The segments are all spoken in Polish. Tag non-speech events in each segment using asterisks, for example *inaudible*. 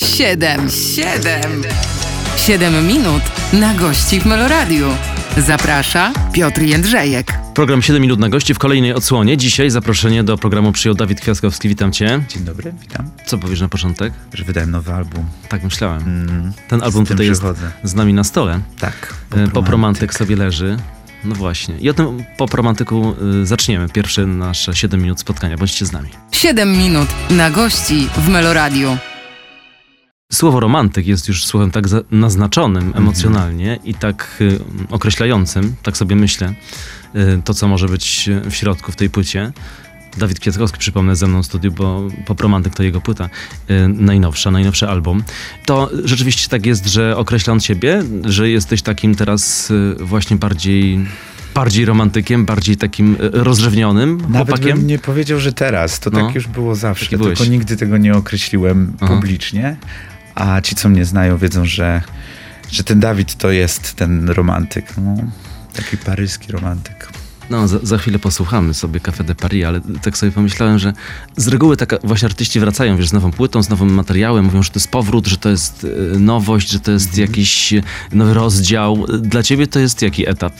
Siedem, siedem, siedem minut na gości w Meloradiu. Zaprasza Piotr Jędrzejek. Program 7 minut na gości w kolejnej odsłonie. Dzisiaj zaproszenie do programu przyjął Dawid Kwiatkowski. Witam cię. Dzień dobry, witam. Co powiesz na początek? Że wydałem nowy album. Tak myślałem. Mm, Ten album tutaj jest przychodzę. z nami na stole. Tak. E, Pop sobie leży. No właśnie. I o tym pop romantyku y, zaczniemy. Pierwsze nasze 7 minut spotkania. Bądźcie z nami. Siedem minut na gości w Meloradiu. Słowo romantyk jest już słowem tak naznaczonym emocjonalnie i tak y, określającym, tak sobie myślę, y, to co może być w środku w tej płycie. Dawid Kwiatkowski, przypomnę, ze mną w studiu, bo Pop Romantyk to jego płyta y, najnowsza, najnowszy album. To rzeczywiście tak jest, że określam ciebie, że jesteś takim teraz właśnie bardziej, bardziej romantykiem, bardziej takim rozrzewnionym Nawet chłopakiem. bym nie powiedział, że teraz. To No. tak już było zawsze. Tylko nigdy tego nie określiłem Aha. publicznie. A ci, co mnie znają, wiedzą, że, że ten Dawid to jest ten romantyk. No, taki paryski romantyk. No, za, za chwilę posłuchamy sobie Café de Paris, ale tak sobie pomyślałem, że z reguły tak właśnie artyści wracają, wiesz, z nową płytą, z nowym materiałem, mówią, że to jest powrót, że to jest e, nowość, że to jest jakiś e, nowy rozdział. Dla ciebie to jest jaki etap?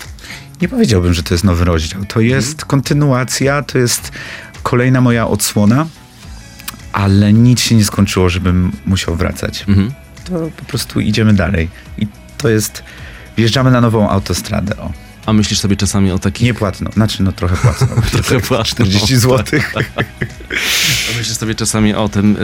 Nie powiedziałbym, że to jest nowy rozdział. To jest kontynuacja, to jest kolejna moja odsłona, ale nic się nie skończyło, żebym musiał wracać. Mhm. To po prostu idziemy dalej. I to jest. Wjeżdżamy na nową autostradę. O. A myślisz sobie czasami o takich... Nie płatno, znaczy no trochę płatno. *laughs* Trochę płatno. 40 zł. A myślisz sobie czasami o tym, y,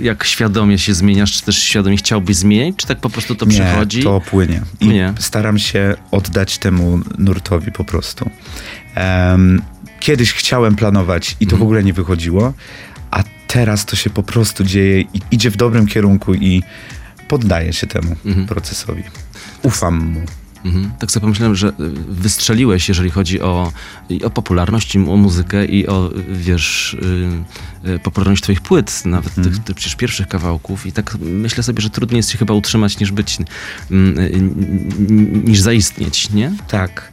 y, jak świadomie się zmieniasz, czy też świadomie chciałbyś zmienić, czy tak po prostu to przychodzi? Nie, to płynie. I Płynie. staram się oddać temu nurtowi po prostu. Em, kiedyś chciałem planować i to Mhm. w ogóle nie wychodziło, teraz to się po prostu dzieje i idzie w dobrym kierunku i poddaję się temu Mhm. procesowi. Ufam mu. Mhm. Tak sobie pomyślałem, że y, wystrzeliłeś, jeżeli chodzi o, o popularność, i o muzykę i o, wiesz, y, y, popularność twoich płyt, nawet Mhm. tych, tych przecież pierwszych kawałków. I tak myślę sobie, że trudniej jest się chyba utrzymać niż być, mm, y, niż zaistnieć, nie? Tak.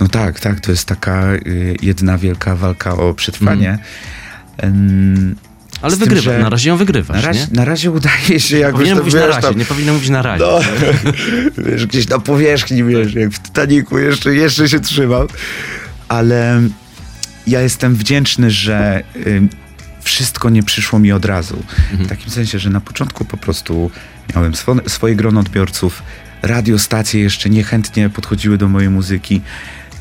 No tak, tak. To jest taka jedna wielka walka o przetrwanie. Em, Ale tym, wygrywasz, że na razie ją wygrywasz, na, razie, nie? na razie udaje się jakoś Powinien to, mówić na wiesz, razie, tam- nie powinien mówić na razie. No, *laughs* wiesz, gdzieś na powierzchni, wiesz, jak w Titaniku jeszcze, jeszcze się trzymam. Ale ja jestem wdzięczny, że y, wszystko nie przyszło mi od razu. W takim sensie, że na początku po prostu miałem swo- swoje grono odbiorców, radiostacje jeszcze niechętnie podchodziły do mojej muzyki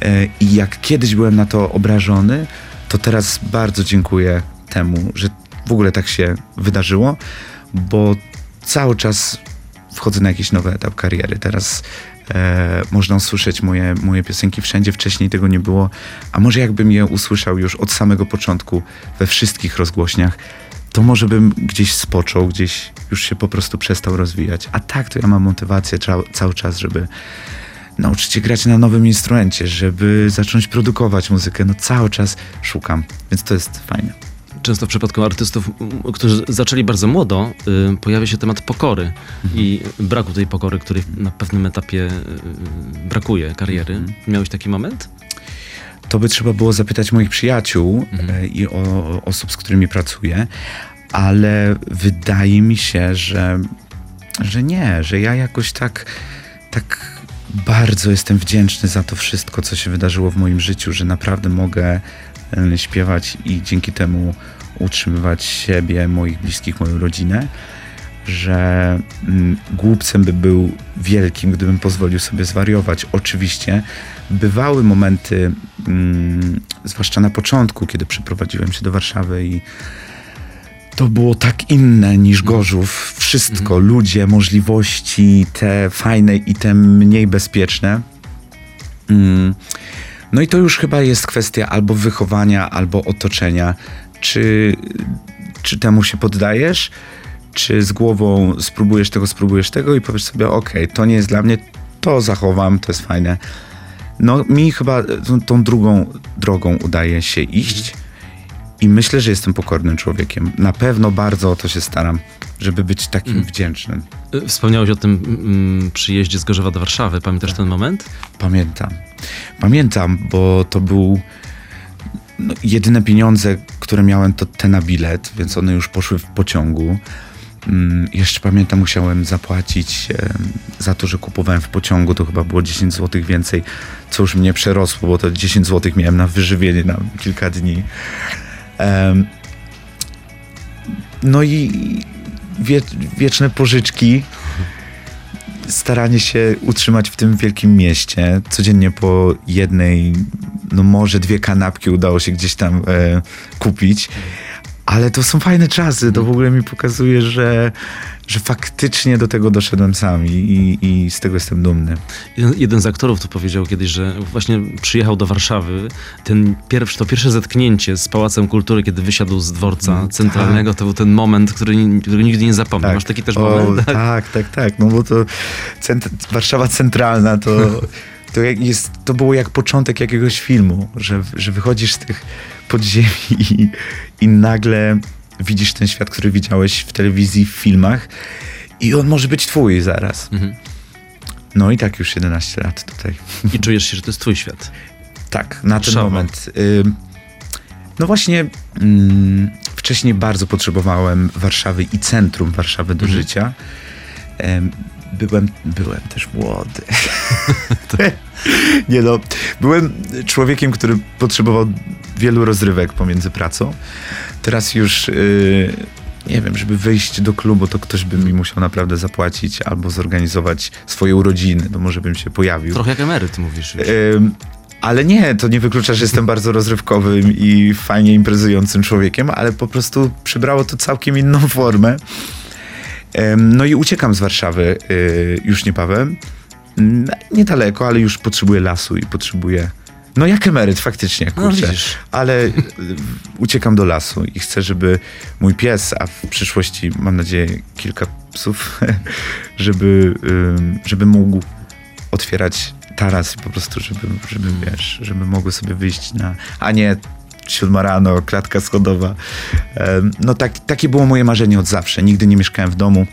y, i jak kiedyś byłem na to obrażony, to teraz bardzo dziękuję temu, że w ogóle tak się wydarzyło, bo cały czas wchodzę na jakiś nowy etap kariery. Teraz e, można usłyszeć moje, moje piosenki wszędzie, wcześniej tego nie było. A może jakbym je usłyszał już od samego początku we wszystkich rozgłośniach, to może bym gdzieś spoczął, gdzieś już się po prostu przestał rozwijać. A tak to ja mam motywację cza- cały czas, żeby nauczyć się grać na nowym instrumencie, żeby zacząć produkować muzykę. No cały czas szukam, więc to jest fajne. Często w przypadku artystów, m, którzy zaczęli bardzo młodo, y, pojawia się temat pokory i braku tej pokory, której na pewnym etapie y, brakuje kariery. Miałeś taki moment? To by trzeba było zapytać moich przyjaciół e, i o, o osób, z którymi pracuję, ale wydaje mi się, że, że nie, że ja jakoś tak, tak bardzo jestem wdzięczny za to wszystko, co się wydarzyło w moim życiu, że naprawdę mogę śpiewać i dzięki temu utrzymywać siebie, moich bliskich, moją rodzinę że mm, głupcem by był wielkim, gdybym pozwolił sobie zwariować. Oczywiście bywały momenty, mm, zwłaszcza na początku, kiedy przeprowadziłem się do Warszawy i to było tak inne niż Gorzów. Wszystko, ludzie, możliwości, te fajne i te mniej bezpieczne. Mm. No i to już chyba jest kwestia albo wychowania, albo otoczenia. Czy, czy temu się poddajesz? Czy z głową spróbujesz tego, spróbujesz tego i powiesz sobie, okej, to nie jest dla mnie, to zachowam, to jest fajne. No mi chyba tą, tą drugą drogą udaje się iść i myślę, że jestem pokornym człowiekiem. Na pewno bardzo o to się staram, żeby być takim wdzięcznym. Y, Wspomniałeś o tym mm, przyjeździe z Gorzowa do Warszawy. Pamiętasz ten moment? Pamiętam. Pamiętam, bo to był no, jedyne pieniądze, które miałem, to te na bilet, więc one już poszły w pociągu. Mm, Jeszcze pamiętam, musiałem zapłacić za to, że kupowałem w pociągu, to chyba było 10 zł więcej, co już mnie przerosło, bo to 10 zł miałem na wyżywienie na kilka dni. No i wie, wieczne pożyczki, staranie się utrzymać w tym wielkim mieście. Codziennie po jednej, no może dwie kanapki udało się gdzieś tam e, kupić. Ale to są fajne czasy. To w ogóle mi pokazuje, że, że faktycznie do tego doszedłem sam i, i, i z tego jestem dumny. Jeden, jeden z aktorów to powiedział kiedyś, że właśnie przyjechał do Warszawy. Ten pierwszy, to pierwsze zetknięcie z Pałacem Kultury, kiedy wysiadł z dworca Mm, centralnego, to był ten moment, który, który nigdy nie zapomnę. Masz taki też O, moment? tak, tak, tak. No bo to cent- Warszawa Centralna to, *laughs* to, jest, to było jak początek jakiegoś filmu, że, że wychodzisz z tych podziemi i, i nagle widzisz ten świat, który widziałeś w telewizji, w filmach i on może być twój zaraz. Mhm. No i tak już 11 lat tutaj. I czujesz się, że to jest twój świat. Tak, na ten Warszawa. moment. Ym, No właśnie, ym, wcześniej bardzo potrzebowałem Warszawy i centrum Warszawy do Mhm. życia. Ym, Byłem, byłem też młody. *laughs* Nie no, byłem człowiekiem, który potrzebował wielu rozrywek pomiędzy pracą. Teraz już, yy, nie wiem, żeby wyjść do klubu, to ktoś by mi musiał naprawdę zapłacić albo zorganizować swoje urodziny, to może bym się pojawił. Trochę jak emeryt mówisz już. Ale nie, to nie wyklucza, że jestem bardzo rozrywkowym i fajnie imprezującym człowiekiem, ale po prostu przybrało to całkiem inną formę. No i uciekam z Warszawy y, już niebawem. Ym, Niedaleko, ale już potrzebuję lasu i potrzebuję. No jak emeryt, faktycznie, No kurczę. widzisz. ale y, uciekam do lasu i chcę, żeby mój pies, a w przyszłości mam nadzieję kilka psów, *laughs* żeby, żeby mógł otwierać taras i po prostu, żeby, żeby wiesz, żeby mogły sobie wyjść na, a nie siódma rano, klatka schodowa. No tak, takie było moje marzenie od zawsze. Nigdy nie mieszkałem w domu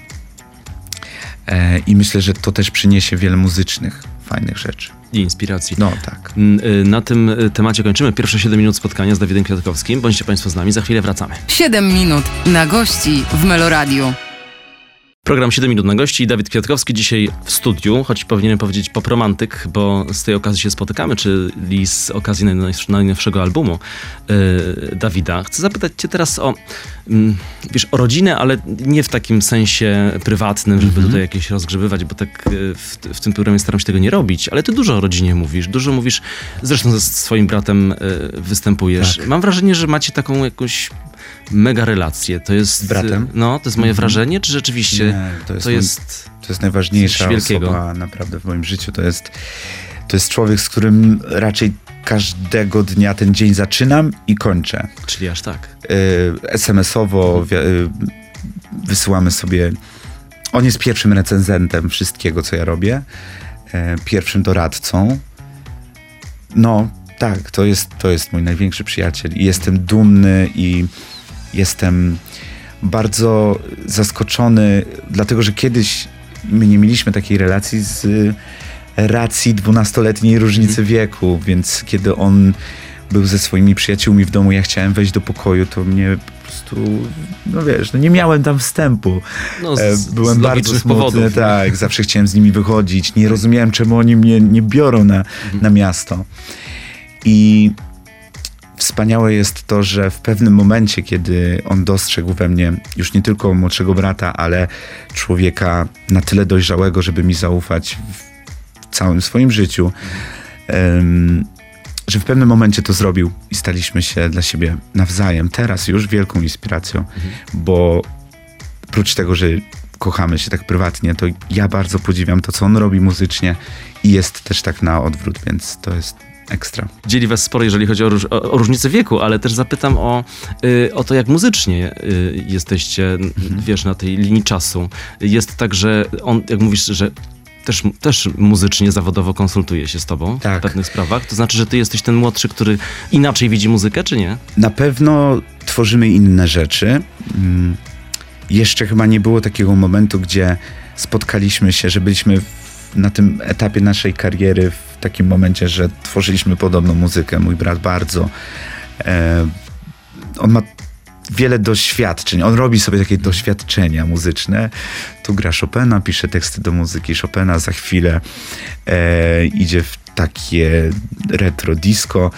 e, i myślę, że to też przyniesie wiele muzycznych, fajnych rzeczy. I inspiracji. No tak. N- y, Na tym y, temacie kończymy pierwsze 7 minut spotkania z Dawidem Kwiatkowskim. Bądźcie Państwo z nami, za chwilę wracamy. 7 minut na gości w Meloradiu. Program 7 minut na gości i Dawid Kwiatkowski dzisiaj w studiu, choć powinienem powiedzieć popromantyk, bo z tej okazji się spotykamy, czyli z okazji najnowsz- najnowszego albumu yy, Dawida. Chcę zapytać cię teraz o, mm, wiesz, o rodzinę, ale nie w takim sensie prywatnym, żeby tutaj jakieś rozgrzebywać, bo tak yy, w, w tym programie staram się tego nie robić, ale ty dużo o rodzinie mówisz, dużo mówisz, zresztą ze swoim bratem yy, występujesz. Tak. Mam wrażenie, że macie taką jakąś mega relację. To jest... Z bratem? No, to jest moje wrażenie, czy rzeczywiście... Nie, to jest, To mój- jest. to jest najważniejsza osoba naprawdę w moim życiu. To jest, to jest człowiek, z którym raczej każdego dnia ten dzień zaczynam i kończę. Czyli aż tak. y, SMS-owo y, wysyłamy sobie. On jest pierwszym recenzentem wszystkiego, co ja robię, e, pierwszym doradcą. No, tak, to jest, to jest mój największy przyjaciel i jestem dumny i jestem bardzo zaskoczony, dlatego że kiedyś my nie mieliśmy takiej relacji z y, racji dwunastoletniej różnicy wieku, więc kiedy on był ze swoimi przyjaciółmi w domu, ja chciałem wejść do pokoju, to mnie po prostu, no wiesz, no nie miałem tam wstępu. No, z, E, z Byłem bardzo logicznych smutny, powodów. tak, zawsze chciałem z nimi wychodzić, nie rozumiałem, czemu oni mnie nie biorą na, Mhm. na miasto. I wspaniałe jest to, że w pewnym momencie, kiedy on dostrzegł we mnie już nie tylko młodszego brata, ale człowieka na tyle dojrzałego, żeby mi zaufać w całym swoim życiu, em, że w pewnym momencie to zrobił i staliśmy się dla siebie nawzajem, teraz już wielką inspiracją, bo oprócz tego, że kochamy się tak prywatnie, to ja bardzo podziwiam to, co on robi muzycznie i jest też tak na odwrót, więc to jest ekstra. Dzieli was sporo, jeżeli chodzi o, róż, o, o różnicę wieku, ale też zapytam o, y, o to, jak muzycznie y, jesteście, Mhm. wiesz, na tej linii czasu. Jest tak, że on, jak mówisz, że też, też muzycznie, zawodowo konsultuje się z tobą Tak. w pewnych sprawach. To znaczy, że ty jesteś ten młodszy, który inaczej widzi muzykę, czy nie? Na pewno tworzymy inne rzeczy. Mm, Jeszcze chyba nie było takiego momentu, gdzie spotkaliśmy się, że byliśmy w, na tym etapie naszej kariery takim momencie, że tworzyliśmy podobną muzykę. Mój brat bardzo. E, on ma wiele doświadczeń. On robi sobie takie doświadczenia muzyczne. Tu gra Chopina, pisze teksty do muzyki Chopina. Za chwilę e, idzie w takie retro disco.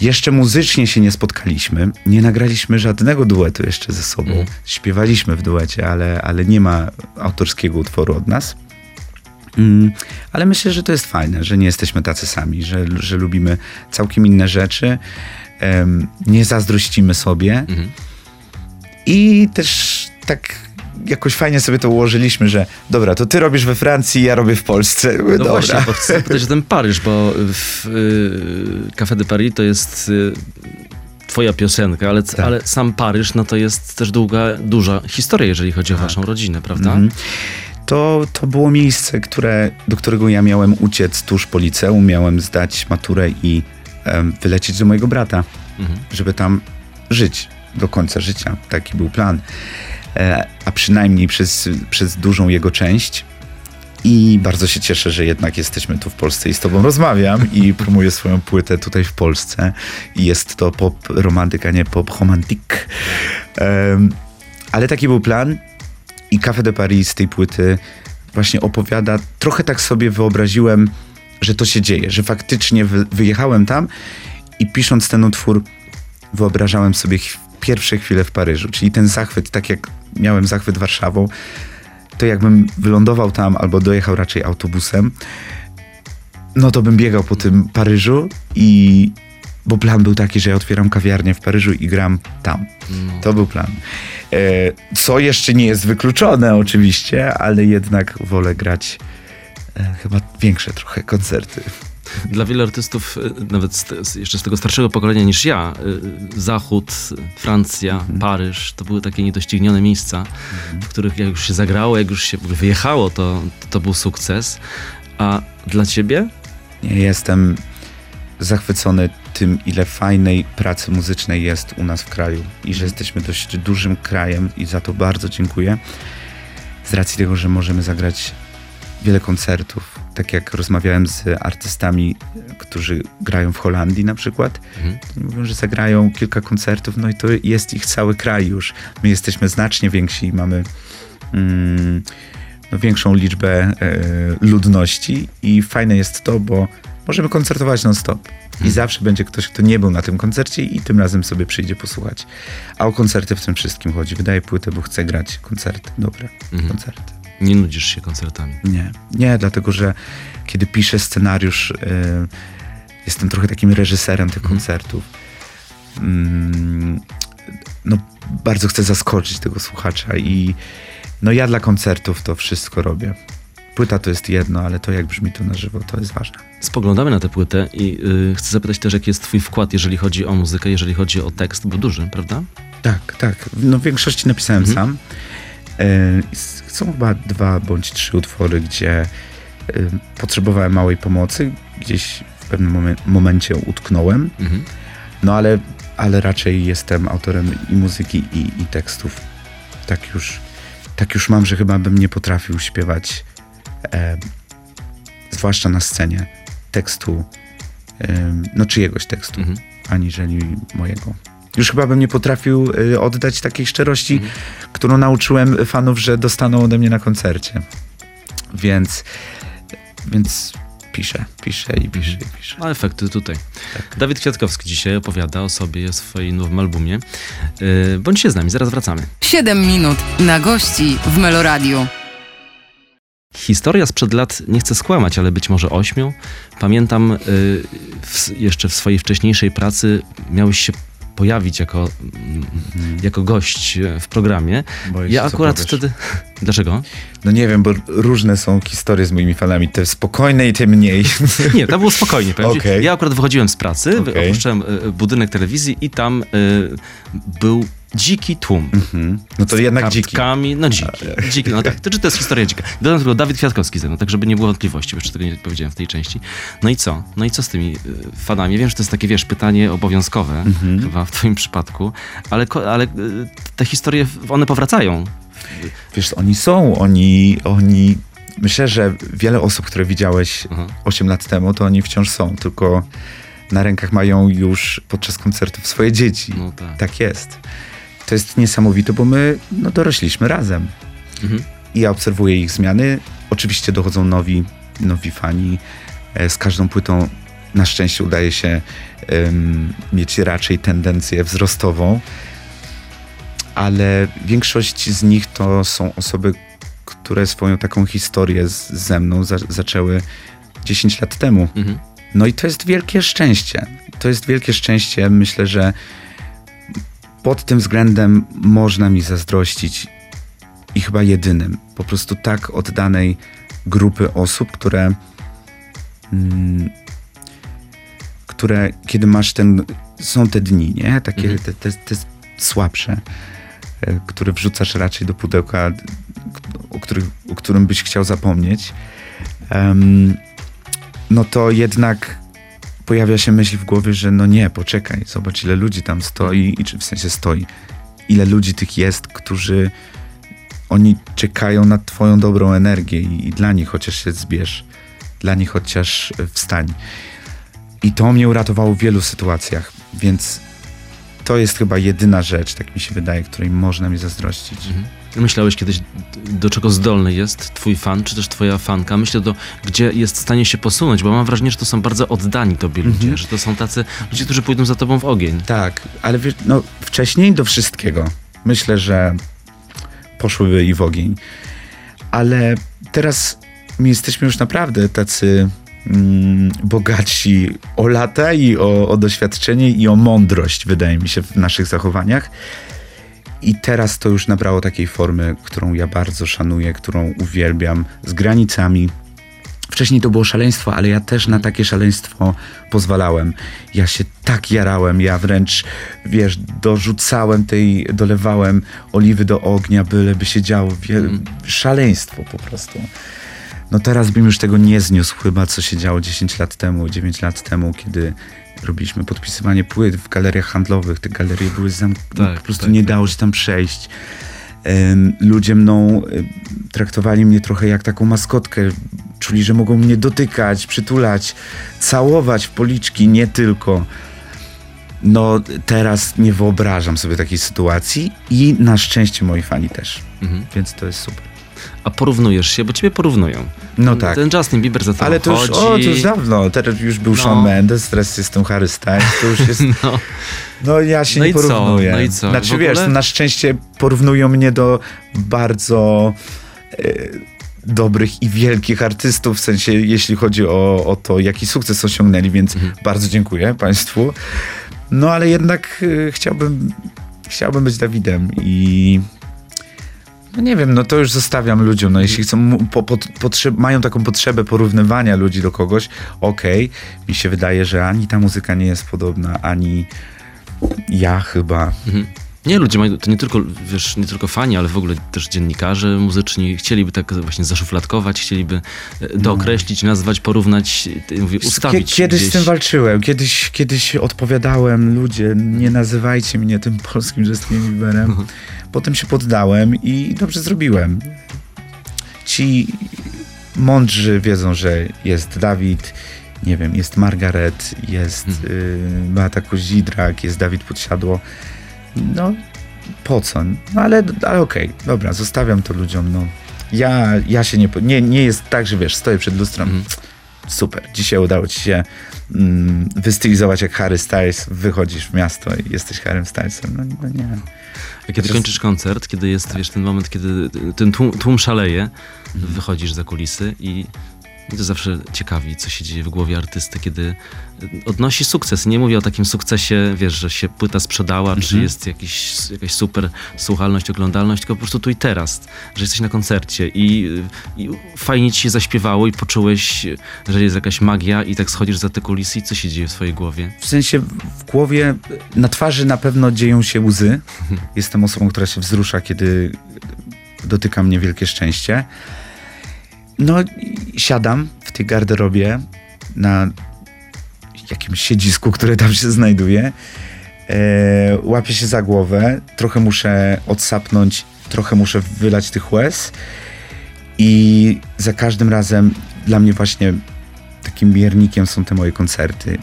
Jeszcze muzycznie się nie spotkaliśmy. Nie nagraliśmy żadnego duetu jeszcze ze sobą. Mhm. Śpiewaliśmy w duecie, ale, ale nie ma autorskiego utworu od nas. Mm, ale myślę, że to jest fajne, że nie jesteśmy tacy sami, że, że lubimy całkiem inne rzeczy, nie zazdrościmy sobie Mhm. i też tak jakoś fajnie sobie to ułożyliśmy, że dobra, to ty robisz we Francji, ja robię w Polsce. No dobra. właśnie, bo chcę zapytać o ten Paryż, bo w y, Café de Paris to jest y, twoja piosenka, ale, Tak. ale sam Paryż no to jest też długa, duża historia, jeżeli chodzi o waszą rodzinę, prawda? Mhm. To, to było miejsce, które, do którego ja miałem uciec tuż po liceum, miałem zdać maturę i em, wylecieć do mojego brata, Mhm. żeby tam żyć do końca życia. Taki był plan. E, a przynajmniej przez, przez dużą jego część. I bardzo się cieszę, że jednak jesteśmy tu w Polsce i z tobą rozmawiam i *laughs* promuję swoją płytę tutaj w Polsce. I jest to pop romantyk, a nie pop romantik. Em, ale taki był plan i Café de Paris z tej płyty właśnie opowiada, trochę tak sobie wyobraziłem, że to się dzieje, że faktycznie wy, wyjechałem tam i pisząc ten utwór wyobrażałem sobie pierwsze chwile w Paryżu, czyli ten zachwyt, tak jak miałem zachwyt Warszawą, to jakbym wylądował tam albo dojechał raczej autobusem, no to bym biegał po tym Paryżu i bo plan był taki, że ja otwieram kawiarnię w Paryżu i gram tam. No. To był plan. E, co jeszcze nie jest wykluczone oczywiście, ale jednak wolę grać e, chyba większe trochę koncerty. Dla wielu artystów, y, nawet z, jeszcze z tego starszego pokolenia niż ja, Zachód, Francja, Mhm. Paryż, to były takie niedoścignione miejsca, w których jak już się zagrało, jak już się wyjechało, to, to był sukces. A dla ciebie? Nie jestem zachwycony tym, ile fajnej pracy muzycznej jest u nas w kraju i że jesteśmy dość dużym krajem i za to bardzo dziękuję. Z racji tego, że możemy zagrać wiele koncertów. Tak jak rozmawiałem z artystami, którzy grają w Holandii na przykład, Mhm. mówią, że zagrają kilka koncertów, no i to jest ich cały kraj już. My jesteśmy znacznie więksi i mamy mm, no, większą liczbę e, ludności i fajne jest to, bo możemy koncertować non-stop. I zawsze będzie ktoś, kto nie był na tym koncercie i tym razem sobie przyjdzie posłuchać. A o koncerty w tym wszystkim chodzi. Wydaje płytę, bo chcę grać koncerty, dobre Mhm. koncerty. Nie nudzisz się koncertami. Nie, nie, dlatego że kiedy piszę scenariusz, y, jestem trochę takim reżyserem tych koncertów. Mm, no, bardzo chcę zaskoczyć tego słuchacza i no ja dla koncertów to wszystko robię. Płyta to jest jedno, ale to jak brzmi to na żywo, to jest ważne. Spoglądamy na tę płytę i y, chcę zapytać też, jaki jest twój wkład, jeżeli chodzi o muzykę, jeżeli chodzi o tekst, bo duży, prawda? Tak, tak. No w większości napisałem Mhm. sam. S- Są chyba dwa bądź trzy utwory, gdzie e, potrzebowałem małej pomocy. Gdzieś w pewnym momen- momencie utknąłem. Mhm. No ale, ale raczej jestem autorem i muzyki, i, i tekstów. Tak już, tak już mam, że chyba bym nie potrafił śpiewać, e, zwłaszcza na scenie, tekstu, e, no czyjegoś tekstu, Mhm. aniżeli mojego. Już chyba bym nie potrafił e, oddać takiej szczerości, Mhm. którą nauczyłem fanów, że dostaną ode mnie na koncercie. Więc, więc piszę, piszę i piszę i piszę. A efekty tutaj. Tak. Dawid Kwiatkowski dzisiaj opowiada o sobie, o swoim nowym albumie. Yy, bądźcie z nami, zaraz wracamy. 7 minut na gości w Meloradiu. Historia sprzed lat, nie chcę skłamać, ale być może ośmiu. Pamiętam y, w, jeszcze w swojej wcześniejszej pracy miałeś się pojawić jako, mm, jako gość e, w programie. Boję Ja się, akurat wtedy... *laughs* Dlaczego? No nie wiem, bo różne są historie z moimi fanami, te spokojne i te mniej. *laughs* Nie, to było spokojnie. Okej. Ja akurat wychodziłem z pracy, Okej. opuszczałem e, budynek telewizji i tam e, był dziki tłum. Mhm. No to jednak dziki. no dziki. *laughs* dziki no tak, to, czy to jest historia dzika. Dodam tylko Dawid Kwiatkowski ze mną, tak żeby nie było wątpliwości, bo jeszcze tego nie powiedziałem w tej części. No i co? No i co z tymi y, fanami? Wiem, że to jest takie, wiesz, pytanie obowiązkowe, Mhm. chyba w twoim przypadku, ale, ale y, te historie, one powracają. Wiesz, oni są, oni, oni... Myślę, że wiele osób, które widziałeś Aha. 8 lat temu, to oni wciąż są, tylko na rękach mają już podczas koncertów swoje dzieci. No tak. Tak jest. To jest niesamowite, bo my no, dorośliśmy razem. Mhm. I ja obserwuję ich zmiany. Oczywiście dochodzą nowi, nowi fani. E, Z każdą płytą na szczęście udaje się em, mieć raczej tendencję wzrostową, ale większość z nich to są osoby, które swoją taką historię z, ze mną za, zaczęły 10 lat temu. Mhm. No i to jest wielkie szczęście. To jest wielkie szczęście. Myślę, że pod tym względem można mi zazdrościć i chyba jedynym. Po prostu tak oddanej grupy osób, które. Mm, które kiedy masz ten. Są te dni, nie? Takie Mhm. te, te, te słabsze, e, które wrzucasz raczej do pudełka, o, których, o którym byś chciał zapomnieć. Em, no to jednak pojawia się myśl w głowie, że no nie, poczekaj, zobacz ile ludzi tam stoi, i czy w sensie stoi, ile ludzi tych jest, którzy oni czekają na twoją dobrą energię i, i dla nich chociaż się zbierz, dla nich chociaż wstań. I to mnie uratowało w wielu sytuacjach, więc to jest chyba jedyna rzecz, tak mi się wydaje, której można mi zazdrościć. Mhm. Myślałeś kiedyś, do czego zdolny jest twój fan, czy też twoja fanka? Myślę, do, gdzie jest w stanie się posunąć, bo mam wrażenie, że to są bardzo oddani tobie ludzie, Mhm. że to są tacy ludzie, którzy pójdą za tobą w ogień. Tak, ale wiesz, no, wcześniej do wszystkiego. Myślę, że poszłyby i w ogień. Ale teraz my jesteśmy już naprawdę tacy mm, bogaci o lata i o, o doświadczenie i o mądrość, wydaje mi się, w naszych zachowaniach. I teraz to już nabrało takiej formy, którą ja bardzo szanuję, którą uwielbiam, z granicami. Wcześniej to było szaleństwo, ale ja też na takie szaleństwo pozwalałem. Ja się tak jarałem, ja wręcz, wiesz, dorzucałem tej, dolewałem oliwy do ognia, byleby się działo. Wie, Szaleństwo po prostu. No teraz bym już tego nie zniósł chyba, co się działo 10 lat temu, 9 lat temu, kiedy robiliśmy podpisywanie płyt w galeriach handlowych. Te galerie były zamknięte, Tak, po prostu tak, nie tak. dało się tam przejść. Ludzie mną traktowali mnie trochę jak taką maskotkę. Czuli, że mogą mnie dotykać, przytulać, całować w policzki, nie tylko. No teraz nie wyobrażam sobie takiej sytuacji i na szczęście moi fani też, Mhm. więc to jest super. A porównujesz się, bo ciebie porównują. No Ten- tak. Ten Justin Bieber za tobą Ale to już, o, to już dawno. Teraz już był No. Shawn Mendes, teraz jestem Harry Styles, to już jest... *laughs* No, No ja się No nie i co? porównuję. No i co? Znaczy W wiesz, ogóle? na szczęście porównują mnie do bardzo e, dobrych i wielkich artystów, w sensie jeśli chodzi o, o to, jaki sukces osiągnęli, więc Mhm. bardzo dziękuję Państwu. No ale jednak e, chciałbym, chciałbym być Dawidem i no nie wiem, no to już zostawiam ludziom. No jeśli chcą, po, po, potrzeb, mają taką potrzebę porównywania ludzi do kogoś, okej, mi się wydaje, że ani ta muzyka nie jest podobna, ani ja chyba. Mhm. Nie, ludzie mają, to nie tylko, wiesz, nie tylko fani, ale w ogóle też dziennikarze muzyczni chcieliby tak właśnie zaszufladkować, chcieliby e, dookreślić, nazwać, porównać, mówię, ustawić Kie- Kiedyś gdzieś. z tym walczyłem, kiedyś, kiedyś odpowiadałem, ludzie, nie nazywajcie mnie tym polskim Justinem Bieberem. Mhm. Potem się poddałem i dobrze zrobiłem. Ci mądrzy wiedzą, że jest Dawid, nie wiem, jest Margaret, jest Mhm. y, Beata Kozidrak, jest Dawid Podsiadło. No, po co? No ale, ale okej, dobra, zostawiam to ludziom, no. Ja, ja się nie, nie... Nie jest tak, że wiesz, stoję przed lustrem, Mhm. super, dzisiaj udało ci się mm, wystylizować jak Harry Styles, wychodzisz w miasto i jesteś Harrym Stylesem. No, no nie. A kiedy Teraz- kończysz koncert, kiedy jest, wiesz, ten moment, kiedy ten tłum, tłum szaleje, wychodzisz za kulisy i to zawsze ciekawi, co się dzieje w głowie artysty, kiedy odnosi sukces. Nie mówię o takim sukcesie, wiesz, że się płyta sprzedała, czy Mhm. jest jakiś, jakaś super słuchalność, oglądalność, tylko po prostu tu i teraz, że jesteś na koncercie i, i fajnie ci się zaśpiewało i poczułeś, że jest jakaś magia i tak schodzisz za te kulisy i co się dzieje w twojej głowie? W sensie w głowie, na twarzy na pewno dzieją się łzy. *laughs* Jestem osobą, która się wzrusza, kiedy dotyka mnie wielkie szczęście. No, siadam w tej garderobie na jakimś siedzisku, które tam się znajduje. E, łapię się za głowę, trochę muszę odsapnąć, trochę muszę wylać tych łez. I za każdym razem dla mnie właśnie takim miernikiem są te moje koncerty.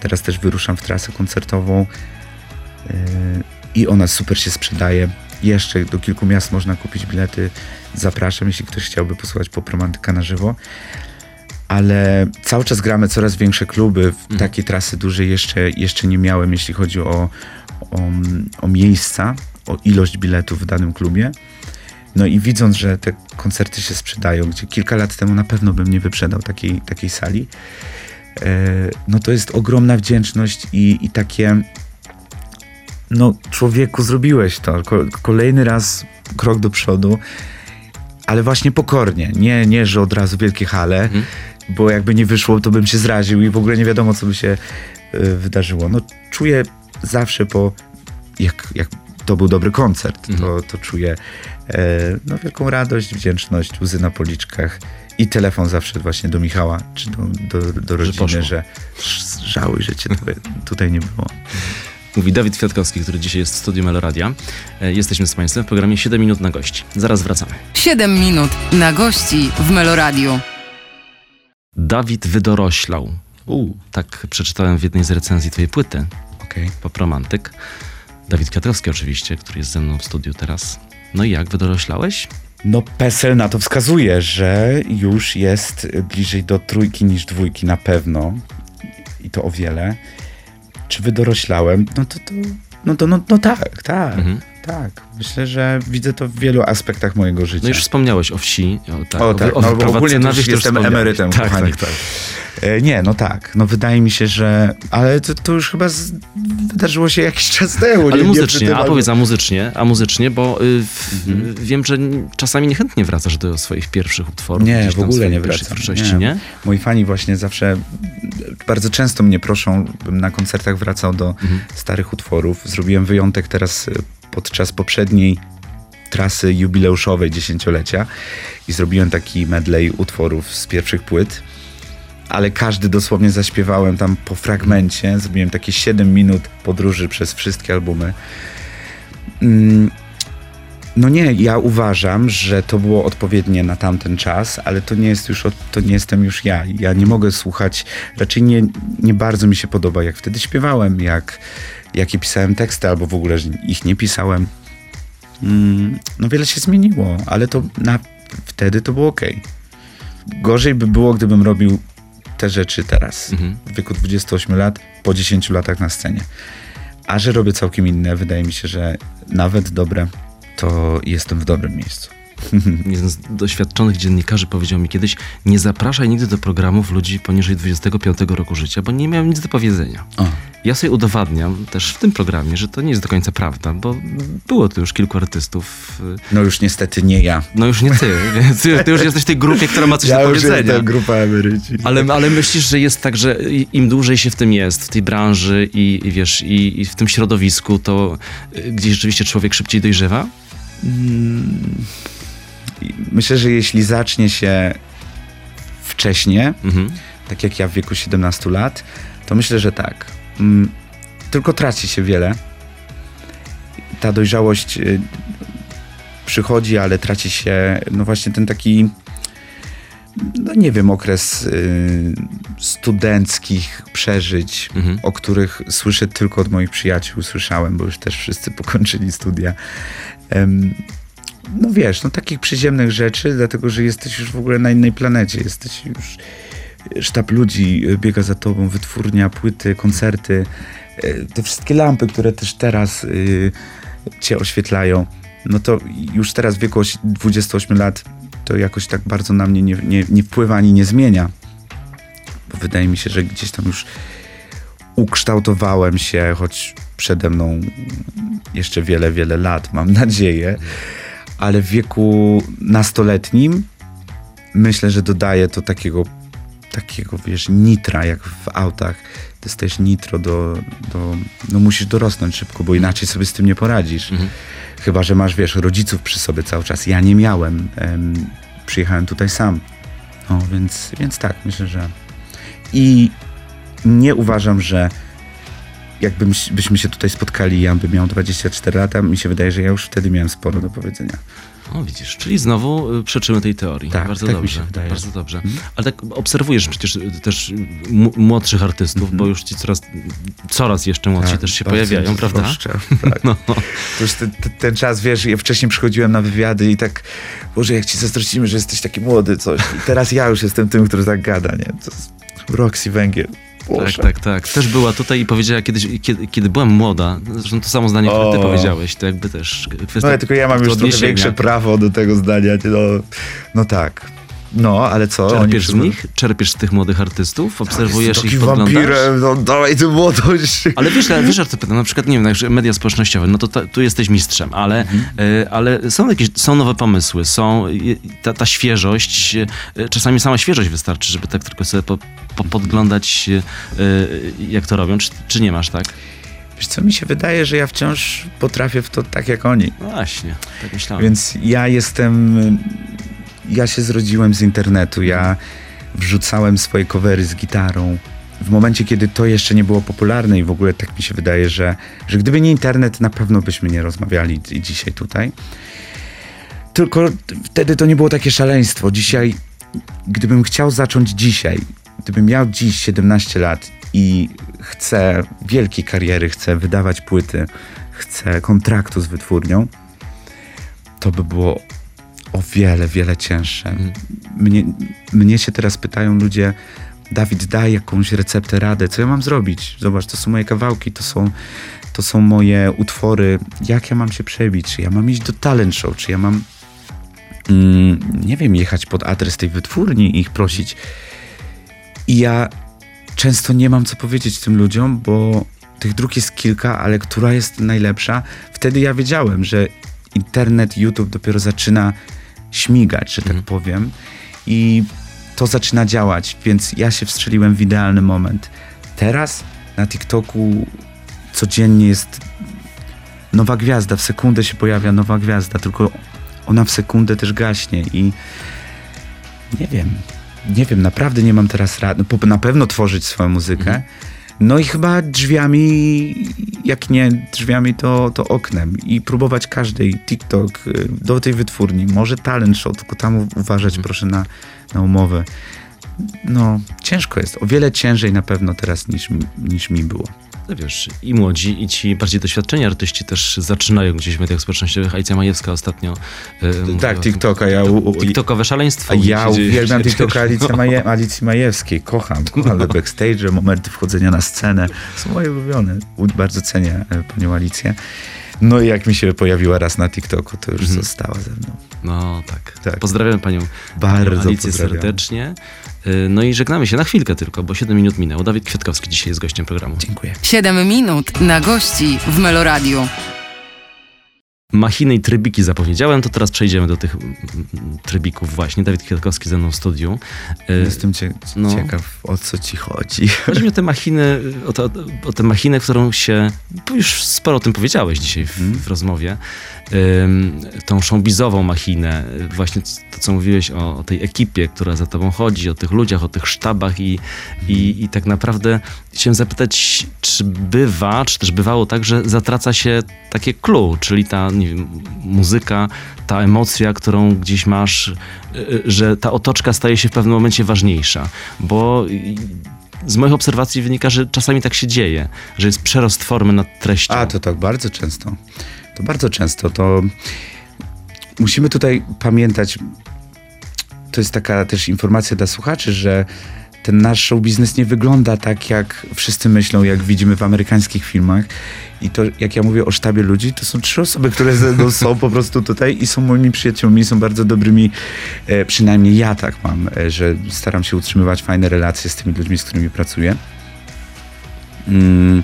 Teraz też wyruszam w trasę koncertową. Yy, i ona super się sprzedaje. Jeszcze do kilku miast można kupić bilety. Zapraszam, jeśli ktoś chciałby posłuchać popromantyka na żywo. Ale cały czas gramy coraz większe kluby. W Takiej trasy dużej jeszcze, jeszcze nie miałem, jeśli chodzi o, o, o miejsca, o ilość biletów w danym klubie. No i widząc, że te koncerty się sprzedają, gdzie kilka lat temu na pewno bym nie wyprzedał takiej, takiej sali, e, no to jest ogromna wdzięczność i, i takie no człowieku zrobiłeś to. Ko- kolejny raz krok do przodu, ale właśnie pokornie. Nie, nie że od razu wielkie hale, bo jakby nie wyszło, to bym się zraził i w ogóle nie wiadomo, co by się e, wydarzyło. No czuję zawsze po, jak, jak to był dobry koncert, to, to czuję e, no, wielką radość, wdzięczność, łzy na policzkach i telefon zawsze właśnie do Michała, czy do, do, do rodziny, że, że żałuj, że cię tutaj, tutaj nie było. Mówi Dawid Kwiatkowski, który dzisiaj jest w studiu Meloradia. E, Jesteśmy z Państwem w programie 7 minut na gości. Zaraz wracamy. 7 minut na gości w Meloradiu. Dawid wydoroślał. U, Tak przeczytałem w jednej z recenzji twojej płyty, okej. Popromantyk. Dawid Kwiatkowski oczywiście, który jest ze mną w studiu teraz. No i jak, wydoroślałeś? No PESEL na to wskazuje, że już jest bliżej do trójki niż dwójki na pewno. I to o wiele. Czy wydoroślałem? No to, to no to no, no tak, tak, Mhm. Tak. Myślę, że widzę to w wielu aspektach mojego życia. No już wspomniałeś o wsi. O, tak, O tak, o, no, o bo wyprowadzce ogólnie na to już jestem emerytem, tak, kochani. Tak, tak. E, Nie, no tak. No wydaje mi się, że... Ale to, to już chyba z... wydarzyło się jakiś czas temu. Ale nie, muzycznie, nie a powiedz, a muzycznie, a muzycznie, bo y, w, wiem, że czasami niechętnie wracasz do swoich pierwszych utworów. Nie, w ogóle nie wracam. twórczości, nie? Moi fani właśnie zawsze bardzo często mnie proszą, bym na koncertach wracał do Mhm. starych utworów. Zrobiłem wyjątek teraz y, podczas poprzedniej trasy jubileuszowej dziesięciolecia i zrobiłem taki medley utworów z pierwszych płyt. Ale każdy dosłownie zaśpiewałem tam po fragmencie. Zrobiłem takie 7 minut podróży przez wszystkie albumy. Mm, no nie, ja uważam, że to było odpowiednie na tamten czas, ale to nie jest już, to nie jestem już ja. Ja nie mogę słuchać, raczej nie, nie bardzo mi się podoba, jak wtedy śpiewałem, jak, jakie pisałem teksty, albo w ogóle ich nie pisałem. Mm, no wiele się zmieniło, ale to na, wtedy to było ok. Gorzej by było, gdybym robił te rzeczy teraz, Mhm. w wieku 28 lat, po 10 latach na scenie. A że robię całkiem inne, wydaje mi się, że nawet dobre, to jestem w dobrym miejscu. *laughs* Jeden z doświadczonych dziennikarzy powiedział mi kiedyś, nie zapraszaj nigdy do programów ludzi poniżej 25 roku życia, bo nie miałem nic do powiedzenia. O. Ja sobie udowadniam też w tym programie, że to nie jest do końca prawda, bo było tu już kilku artystów. y, No już niestety nie ja. No już nie ty, *laughs* więc ty, już jesteś w tej grupie, która ma coś do powiedzenia. grupa emeryci. Ale, ale myślisz, że jest tak, że im dłużej się w tym jest, w tej branży i, i wiesz, i, i w tym środowisku, to y, gdzieś rzeczywiście człowiek szybciej dojrzewa? Myślę, że jeśli zacznie się wcześniej, Mhm. tak jak ja w wieku 17 lat, to myślę, że tak. Mm, Tylko traci się wiele. Ta dojrzałość y, przychodzi, ale traci się, no właśnie ten taki, no nie wiem, okres y, studenckich przeżyć, Mhm. o których słyszę tylko od moich przyjaciół, słyszałem, bo już też wszyscy pokończyli studia. No wiesz, no takich przyziemnych rzeczy, dlatego że jesteś już w ogóle na innej planecie, jesteś już sztab ludzi y, biega za tobą, wytwórnia, płyty, koncerty, y, te wszystkie lampy, które też teraz y, cię oświetlają, no to już teraz w wieku osi- 28 lat to jakoś tak bardzo na mnie nie, nie, nie wpływa ani nie zmienia. Bo wydaje mi się, że gdzieś tam już ukształtowałem się, choć przede mną jeszcze wiele, wiele lat, mam nadzieję. Ale w wieku nastoletnim myślę, że dodaje to takiego, takiego wiesz, nitra, jak w autach. Dostajesz nitro do, do... No musisz dorosnąć szybko, bo inaczej sobie z tym nie poradzisz. Mhm. Chyba, że masz, wiesz, rodziców przy sobie cały czas. Ja nie miałem. Em, przyjechałem tutaj sam. No, więc, więc tak, myślę, że... I nie uważam, że jakbyśmy się tutaj spotkali, ja bym miał 24 lata, mi się wydaje, że ja już wtedy miałem sporo do powiedzenia. O, widzisz, czyli znowu y, przeczymy tej teorii. Tak, bardzo tak dobrze. Bardzo dobrze. Mhm. Ale tak obserwujesz przecież y, też m- młodszych artystów, Mhm. bo już ci coraz, coraz jeszcze młodsi Tak, też się pojawiają, prawda? troszczę, Tak. *laughs* No. To już ten, ten, ten czas, wiesz, ja wcześniej przychodziłem na wywiady i tak, Boże, jak ci zazdrościmy, że jesteś taki młody, coś. I teraz ja już jestem tym, który tak gada, nie? To jest Roxy Węgiel. Tak, tak, tak. Też była tutaj i powiedziała kiedyś, kiedy, kiedy byłem młoda, zresztą to samo zdanie, które ty powiedziałeś, to jakby też kwestia No ja tylko ja mam już trochę większe prawo do tego zdania. No, no tak. No, ale co? Czerpiesz z nich? Czerpiesz z tych młodych artystów? Obserwujesz Jestem ich, podglądasz? wampirem, no dawaj tę młodość. Ale wiesz, ale wiesz, o co pytam, na przykład, nie wiem, jak media społecznościowe, no to ta, tu jesteś mistrzem, ale, Mhm. e, ale są jakieś, są nowe pomysły, są ta, ta świeżość, e, czasami sama świeżość wystarczy, żeby tak tylko sobie po, po, podglądać, e, jak to robią, czy, czy nie masz, tak? Wiesz co, mi się wydaje, że ja wciąż potrafię w to tak jak oni. No właśnie, tak myślałem. Więc ja jestem. Ja się zrodziłem z internetu. Ja wrzucałem swoje covery z gitarą. W momencie, kiedy to jeszcze nie było popularne i w ogóle tak mi się wydaje, że, że gdyby nie internet, na pewno byśmy nie rozmawiali dzisiaj tutaj. Tylko wtedy to nie było takie szaleństwo. Dzisiaj, gdybym chciał zacząć dzisiaj, gdybym miał dziś 17 lat i chcę wielkiej kariery, chcę wydawać płyty, chcę kontraktu z wytwórnią, to by było o wiele, wiele cięższe. Mnie, mnie się teraz pytają ludzie, Dawid, daj jakąś receptę, radę, co ja mam zrobić? Zobacz, to są moje kawałki, to są, to są moje utwory. Jak ja mam się przebić? Czy ja mam iść do talent show? Czy ja mam, mm, nie wiem, jechać pod adres tej wytwórni i ich prosić? I ja często nie mam co powiedzieć tym ludziom, bo tych dróg jest kilka, ale która jest najlepsza? Wtedy ja wiedziałem, że internet, YouTube dopiero zaczyna śmigać, że tak Mhm. powiem. I to zaczyna działać, więc ja się wstrzeliłem w idealny moment. Teraz na TikToku codziennie jest nowa gwiazda, w sekundę się pojawia nowa gwiazda, tylko ona w sekundę też gaśnie i nie wiem, nie wiem, naprawdę nie mam teraz rady. Po- Na pewno tworzyć swoją muzykę. No i chyba drzwiami, jak nie drzwiami, to, to oknem. I próbować każdej TikTok y, do tej wytwórni. Może talent show, tylko tam uważać proszę na, na umowę. No, ciężko jest. O wiele ciężej na pewno teraz niż, mi- niż mi było. No wiesz, i młodzi, i ci bardziej doświadczeni artyści też zaczynają gdzieś w mediach społecznościowych. Alicja Majewska ostatnio mówiła tak. TikToka. Ja, u, TikTokowe szaleństwo. a ja uwielbiam *laughs* TikToka dzieje. Alicji, Maje, Alicji Majewskiej. Kocham. Kocham te backstage, momenty wchodzenia na scenę. Są moje ulubione. Bardzo cenię e, panią Alicję. No i jak mi się pojawiła raz na TikToku, to już Mhm. została ze mną. No tak. Tak. Pozdrawiam panią, Bardzo panią Alicję serdecznie. Y, No i żegnamy się na chwilkę tylko, bo 7 minut minęło. Dawid Kwiatkowski dzisiaj jest gościem programu. Dziękuję. 7 minut na gości w Meloradiu. Machiny i trybiki zapowiedziałem, to teraz przejdziemy do tych mm, mm, trybików właśnie. Dawid Kwiatkowski ze mną w studiu. Y, Jestem cie, no. ciekaw, o co ci chodzi. Chodzi mi o tę machinę, o, to, o tę machinę, którą się, już sporo o tym powiedziałeś dzisiaj w, Mhm. w rozmowie, Ym, tą showbizową machinę, y, właśnie to, co mówiłeś o, o tej ekipie, która za tobą chodzi, o tych ludziach, o tych sztabach i, i, i tak naprawdę chciałem zapytać, czy bywa, czy też bywało tak, że zatraca się takie clue, czyli ta nie muzyka, ta emocja, którą gdzieś masz, y, y, że ta otoczka staje się w pewnym momencie ważniejsza, bo z moich obserwacji wynika, że czasami tak się dzieje, że jest przerost formy nad treścią. A, to tak bardzo często. To bardzo często. To musimy tutaj pamiętać, to jest taka też informacja dla słuchaczy, że ten nasz show biznes nie wygląda tak, jak wszyscy myślą, jak widzimy w amerykańskich filmach. I to, jak ja mówię o sztabie ludzi, to są trzy osoby, które ze mną są po prostu tutaj i są moimi przyjaciółmi, są bardzo dobrymi, e, przynajmniej ja tak mam, e, że staram się utrzymywać fajne relacje z tymi ludźmi, z którymi pracuję. Mm.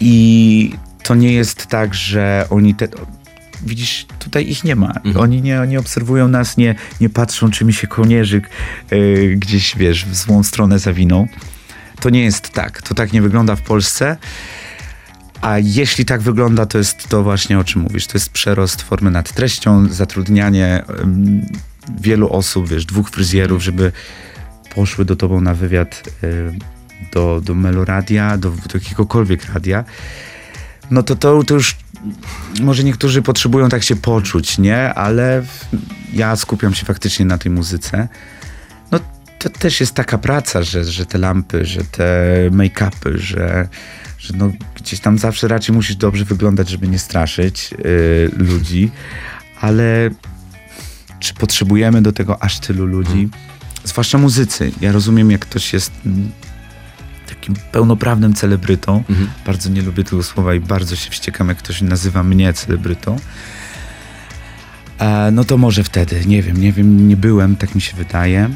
I to nie jest tak, że oni te. Widzisz, tutaj ich nie ma. Mhm. Oni nie, nie obserwują nas, nie, nie patrzą, czy mi się kołnierzyk y, gdzieś, wiesz, w złą stronę zawinął. To nie jest tak. To tak nie wygląda w Polsce. A jeśli tak wygląda, to jest to właśnie o czym mówisz. To jest przerost formy nad treścią, zatrudnianie wielu osób, wiesz, dwóch fryzjerów, żeby poszły do tobą na wywiad y, do, do Meloradia, do, do jakiegokolwiek radia, no to, to to już może niektórzy potrzebują tak się poczuć, nie? Ale ja skupiam się faktycznie na tej muzyce. No to też jest taka praca, że, że te lampy, że te make-upy, że, że no, gdzieś tam zawsze raczej musisz dobrze wyglądać, żeby nie straszyć yy, ludzi, ale czy potrzebujemy do tego aż tylu ludzi? Zwłaszcza muzycy. Ja rozumiem, jak ktoś jest mm, takim pełnoprawnym celebrytą. Mhm. Bardzo nie lubię tego słowa i bardzo się wściekam, jak ktoś nazywa mnie celebrytą. E, no to może wtedy, nie wiem, nie wiem, nie byłem, tak mi się wydaje.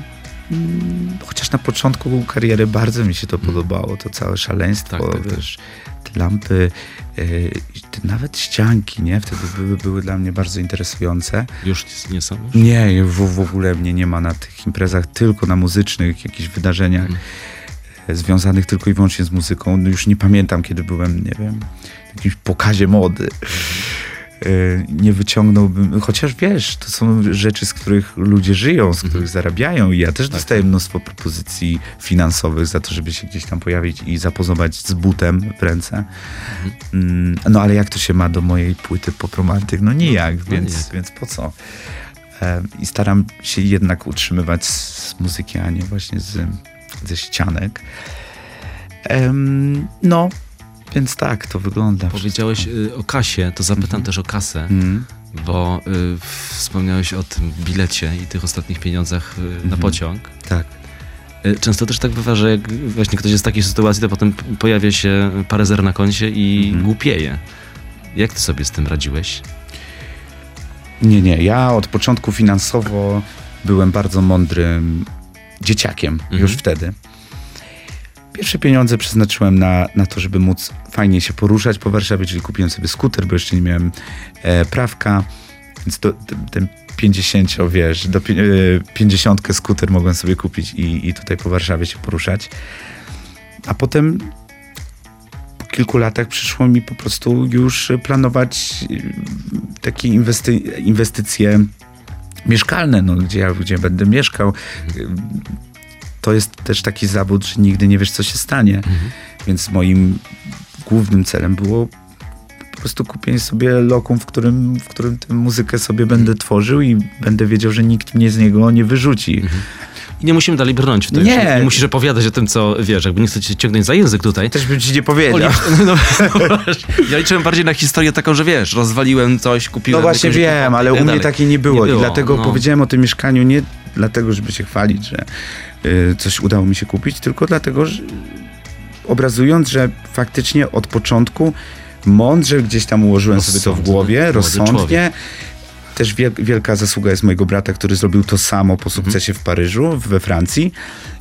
Mm, Chociaż na początku kariery bardzo mi się to podobało, to całe szaleństwo, Tak, tak, tak. wiesz, te lampy, te nawet ścianki, nie? Wtedy były, były dla mnie bardzo interesujące. Już nie są? Nie, w, w ogóle mnie nie ma na tych imprezach, tylko na muzycznych jakichś wydarzeniach Mhm. Związanych tylko i wyłącznie z muzyką. No już nie pamiętam, kiedy byłem, nie wiem, w jakimś pokazie mody. E, Nie wyciągnąłbym, chociaż wiesz, to są rzeczy, z których ludzie żyją, z których Mhm. zarabiają i ja też dostaję mnóstwo propozycji finansowych za to, żeby się gdzieś tam pojawić i zapozować z butem w ręce. Mm, No ale jak to się ma do mojej płyty pop romantyk? No nijak, no więc, nijak. więc po co? E, I staram się jednak utrzymywać z muzyki, a nie właśnie z, ze ścianek. Em, no, więc tak to wygląda. Powiedziałeś y, o kasie, to zapytam też o kasę, Mm, bo y, wspomniałeś o tym bilecie i tych ostatnich pieniądzach y, na Mhm. pociąg. tak. Y, Często też tak bywa, że jak właśnie ktoś jest w takiej sytuacji, to potem pojawia się parę zer na koncie i Mhm. głupieje. Jak ty sobie z tym radziłeś? Nie, nie. Ja od początku finansowo byłem bardzo mądrym dzieciakiem Mhm. już wtedy. Pierwsze pieniądze przeznaczyłem na, na to, żeby móc fajnie się poruszać po Warszawie, czyli kupiłem sobie skuter, bo jeszcze nie miałem e, prawka, więc to, ten, ten 50, wiesz, do pi- e, 50 skuter mogłem sobie kupić i, i tutaj po Warszawie się poruszać. A potem po kilku latach przyszło mi po prostu już planować e, takie inwesty- inwestycje mieszkalne, no, gdzie, ja, gdzie będę mieszkał. To jest też taki zawód, że nigdy nie wiesz, co się stanie. Więc moim głównym celem było po prostu kupienie sobie lokum, w którym, w którym tę muzykę sobie będę tworzył i będę wiedział, że nikt mnie z niego nie wyrzuci. I nie musimy dalej brnąć w tym. Nie. Nie musisz opowiadać o tym, co wiesz, jakby nie chcę cię ciągnąć za język tutaj. Też bym ci nie powiedział. *laughs* No, no, ja liczyłem bardziej na historię taką, że wiesz, rozwaliłem coś, No kupiłem... właśnie jakąś wiem, ale u mnie dalej. takiej nie było, Nie było, i dlatego no. powiedziałem o tym mieszkaniu nie dlatego, żeby się chwalić, że y, coś udało mi się kupić, tylko dlatego, że obrazując, że faktycznie od początku mądrze gdzieś tam ułożyłem sobie to w Rozsądny, głowie, rozsądnie. człowiek. Też wiel, wielka zasługa jest mojego brata, który zrobił to samo po sukcesie w Paryżu, we Francji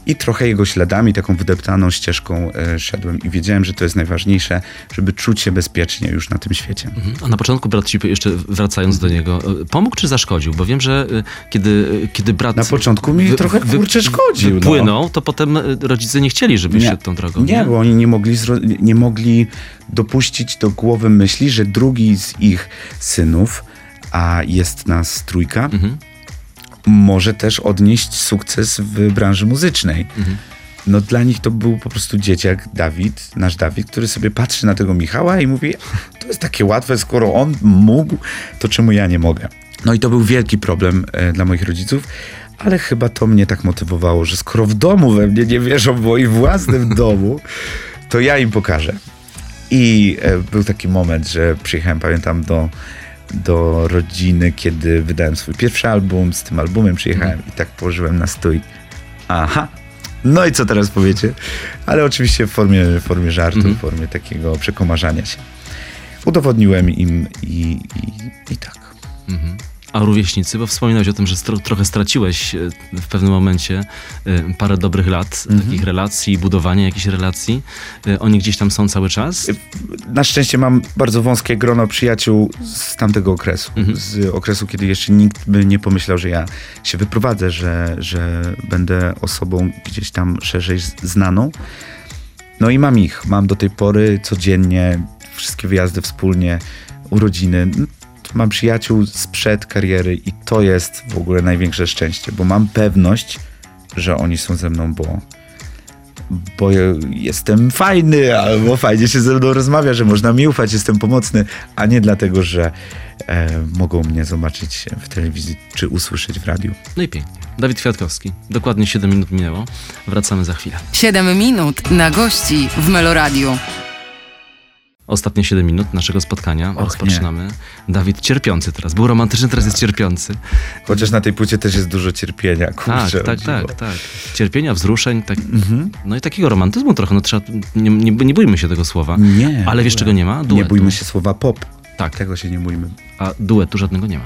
i trochę jego śladami, taką wydeptaną ścieżką e, szedłem i wiedziałem, że to jest najważniejsze, żeby czuć się bezpiecznie już na tym świecie. Mhm. A na początku brat ci, jeszcze wracając do niego, y, pomógł czy zaszkodził? Bo wiem, że y, kiedy, y, kiedy brat... Na początku mi trochę, kurczę, szkodził, no. Wypłynął, to potem rodzice nie chcieli, żebyś Nie. szedł tą drogą. Nie, bo oni nie mogli, nie mogli dopuścić do głowy myśli, że drugi z ich synów, a jest nas trójka, Mhm. może też odnieść sukces w branży muzycznej. Mhm. No dla nich to był po prostu dzieciak Dawid, nasz Dawid, który sobie patrzy na tego Michała i mówi, to jest takie łatwe, skoro on mógł, to czemu ja nie mogę? No i to był wielki problem e, dla moich rodziców, ale chyba to mnie tak motywowało, że skoro w domu we mnie nie wierzą, w moim własnym *laughs* domu, to ja im pokażę. I e, był taki moment, że przyjechałem, pamiętam, do, do rodziny, kiedy wydałem swój pierwszy album. Z tym albumem przyjechałem i tak położyłem na stój. Aha. No i co teraz powiecie? Ale oczywiście w formie, w formie żartu, Mhm. w formie takiego przekomarzania się. Udowodniłem im i, i, i tak. Mhm. A rówieśnicy, bo wspominałeś o tym, że stro, trochę straciłeś e, w pewnym momencie e, parę dobrych lat Mhm. takich relacji, budowania jakichś relacji. E, Oni gdzieś tam są cały czas? Na szczęście mam bardzo wąskie grono przyjaciół z tamtego okresu. Mhm. Z okresu, kiedy jeszcze nikt by nie pomyślał, że ja się wyprowadzę, że, że będę osobą gdzieś tam szerzej znaną. No i mam ich. Mam do tej pory codziennie wszystkie wyjazdy wspólnie, urodziny. Mam przyjaciół sprzed kariery i to jest w ogóle największe szczęście, bo mam pewność, że oni są ze mną, bo, bo jestem fajny, albo fajnie się ze mną rozmawia, że można mi ufać, jestem pomocny, a nie dlatego, że e, mogą mnie zobaczyć w telewizji czy usłyszeć w radiu. No i pięknie. Dawid Kwiatkowski. Dokładnie 7 minut minęło. Wracamy za chwilę. 7 minut na gości w Meloradiu. Ostatnie 7 minut naszego spotkania. Och, Rozpoczynamy. Dawid cierpiący teraz. Był romantyczny, teraz jest cierpiący. Chociaż na tej płycie też jest dużo cierpienia, Tak, kurczę. tak, tak, dziwo. tak. Cierpienia, wzruszeń, tak, Mhm. no i takiego romantyzmu trochę. No trzeba, nie, nie, nie bójmy się tego słowa. Nie. Ale wiesz czego nie ma? Nie Duetu. bójmy się słowa pop. Tak, Tego się nie bójmy. a duetu żadnego nie ma.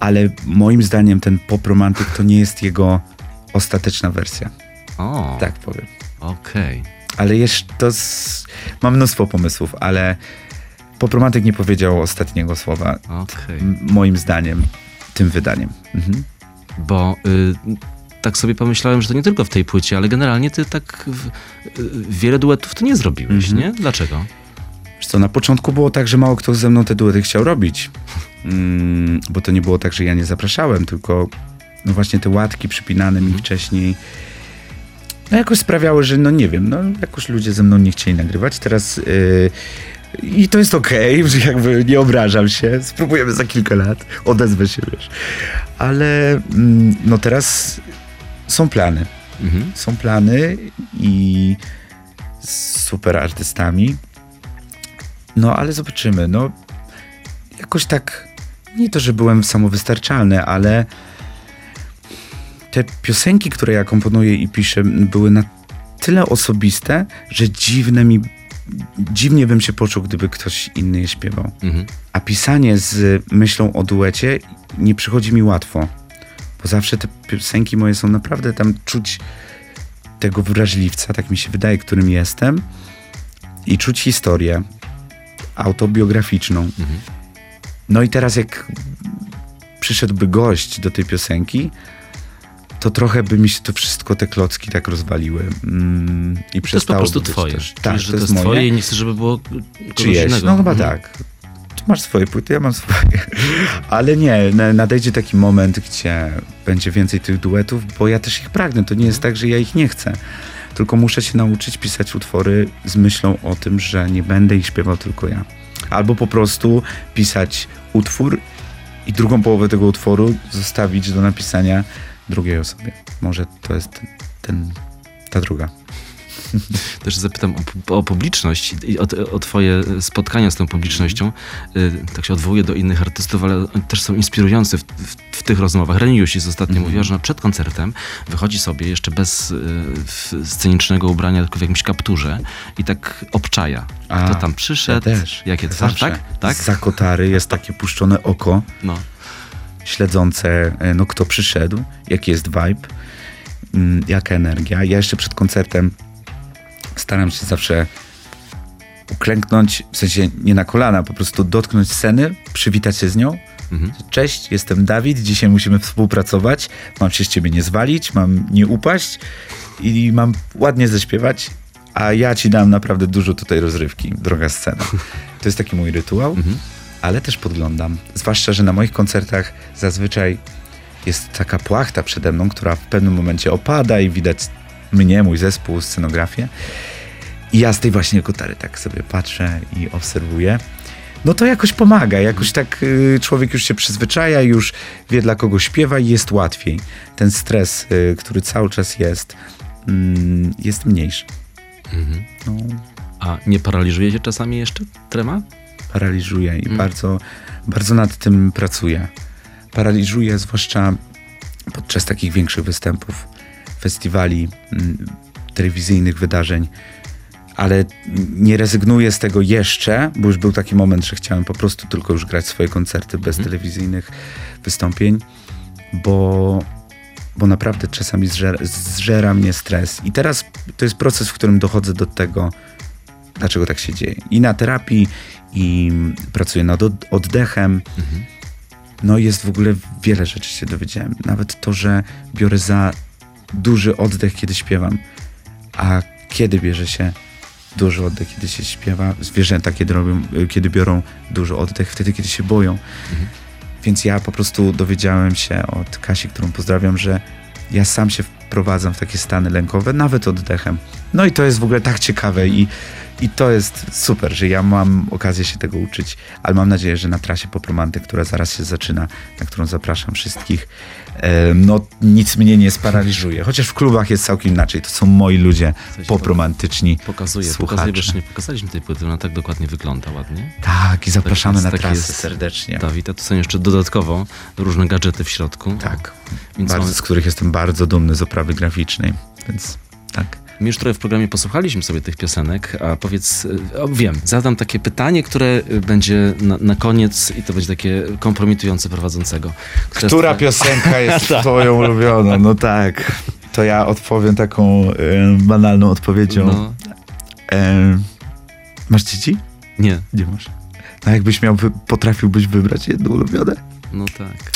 Ale moim zdaniem ten pop romantyk to nie jest jego ostateczna wersja. O, Tak powiem. okej. Ale jeszcze to z... mam mnóstwo pomysłów, ale pop romantyk nie powiedział ostatniego słowa. M- Moim zdaniem, tym wydaniem. Mhm. Bo y, tak sobie pomyślałem, że to nie tylko w tej płycie, ale generalnie ty tak w, y, wiele duetów to nie zrobiłeś, Mhm. nie? Dlaczego? Wiesz co, na początku było tak, że mało kto ze mną te duety chciał robić. Mm, bo to nie było tak, że ja nie zapraszałem, tylko no właśnie te łatki przypinane mi wcześniej no jakoś sprawiały, że no nie wiem, no jakoś ludzie ze mną nie chcieli nagrywać. Teraz yy, i to jest okej, *laughs* że jakby nie obrażam się. Spróbujemy za kilka lat, odezwę się, wiesz. Ale mm, no teraz są plany. Mhm. Są plany i z super artystami. No, ale zobaczymy. No, jakoś tak, nie to, że byłem samowystarczalny, ale te piosenki, które ja komponuję i piszę, były na tyle osobiste, że dziwne mi, dziwnie bym się poczuł, gdyby ktoś inny je śpiewał. Mhm. A pisanie z myślą o duecie nie przychodzi mi łatwo. Bo zawsze te piosenki moje są naprawdę tam czuć tego wrażliwca, tak mi się wydaje, którym jestem. I czuć historię autobiograficzną. Mhm. No i teraz jak przyszedłby gość do tej piosenki, to trochę by mi się to wszystko, te klocki tak rozwaliły. Mm, I To jest po prostu twoje. Też. Czujesz, Tak, że to jest moje. twoje i nie chcesz, żeby było Czyjeś? innego. No chyba Mhm. tak. Ty masz swoje płyty, ja mam swoje. Ale nie, na- nadejdzie taki moment, gdzie będzie więcej tych duetów, bo ja też ich pragnę. To nie jest tak, że ja ich nie chcę. Tylko muszę się nauczyć pisać utwory z myślą o tym, że nie będę ich śpiewał tylko ja. Albo po prostu pisać utwór i drugą połowę tego utworu zostawić do napisania drugiej osobie. Może to jest ten, ten ta druga. *laughs* Też zapytam o, o publiczność i o, o twoje spotkania z tą publicznością. Y, Tak się odwołuję do innych artystów, ale oni też są inspirujący w, w, w tych rozmowach. Reni Jusis ostatnio Mhm. mówiła, że przed koncertem wychodzi sobie jeszcze bez y, scenicznego ubrania, tylko w jakimś kapturze i tak obczaja. A, Kto tam przyszedł, Ja też. jakie Zawsze. tak? Tak? Za kotary jest takie puszczone oko No. Śledzące, e, no kto przyszedł, jaki jest vibe, mm, jaka energia. Ja jeszcze przed koncertem staram się zawsze uklęknąć, w sensie nie na kolana, po prostu dotknąć sceny, przywitać się z nią. Mhm. Cześć, jestem Dawid, dzisiaj musimy współpracować, mam się z ciebie nie zwalić, mam nie upaść i mam ładnie zaśpiewać, a ja ci dam naprawdę dużo tutaj rozrywki, droga scena. To jest taki mój rytuał, Mhm. Ale też podglądam. Zwłaszcza, że na moich koncertach zazwyczaj jest taka płachta przede mną, która w pewnym momencie opada i widać mnie, mój zespół, scenografię. I ja z tej właśnie kotary tak sobie patrzę i obserwuję. No to jakoś pomaga, jakoś tak y, człowiek już się przyzwyczaja, już wie dla kogo śpiewa i jest łatwiej. Ten stres, y, który cały czas jest, mm, jest mniejszy. Mhm. No, A nie paraliżuje cię czasami jeszcze trema? Paraliżuje i Mm. bardzo, bardzo nad tym pracuję. Paraliżuje zwłaszcza podczas takich większych występów, festiwali, mm, telewizyjnych wydarzeń, ale nie rezygnuję z tego jeszcze, bo już był taki moment, że chciałem po prostu tylko już grać swoje koncerty bez Mhm. telewizyjnych wystąpień, bo, bo naprawdę czasami zżera, zżera mnie stres. I teraz to jest proces, w którym dochodzę do tego, dlaczego tak się dzieje. I na terapii, i pracuję nad od- oddechem. Mhm. No jest w ogóle wiele rzeczy się dowiedziałem. Nawet to, że biorę za duży oddech, kiedy śpiewam. A kiedy bierze się duży oddech, kiedy się śpiewa? Zwierzęta, kiedy, robią, kiedy biorą duży oddech, wtedy, kiedy się boją. Więc ja po prostu dowiedziałem się od Kasi, którą pozdrawiam, że ja sam się wprowadzam w takie stany lękowe, nawet oddechem. No i to jest w ogóle tak ciekawe i, i to jest super, że ja mam okazję się tego uczyć, ale mam nadzieję, że na trasie Popromanty, która zaraz się zaczyna, na którą zapraszam wszystkich, no nic mnie nie sparaliżuje. Chociaż w klubach jest całkiem inaczej. To są moi ludzie popromantyczni. Pokazuje, Słuchacze. pokazuje, wiesz, nie pokazaliśmy tej płyty, ona tak dokładnie wygląda ładnie. Tak, i zapraszamy jest- na tak trasę serdecznie. Dawid, a tu są jeszcze dodatkowo różne gadżety w środku. Tak, bardzo, mamy- z których jestem bardzo dumny z oprawy graficznej, więc tak. My już trochę w programie posłuchaliśmy sobie tych piosenek, a powiedz, y, o, wiem, zadam takie pytanie, które y, będzie na, na koniec i to będzie takie kompromitujące prowadzącego. Które Która jest- piosenka jest *laughs* *laughs* twoją ulubioną? No tak. To ja odpowiem taką e, banalną odpowiedzią. No, E, masz dzieci? nie, Nie masz. No jakbyś miał, potrafiłbyś wybrać jedno ulubione? no tak.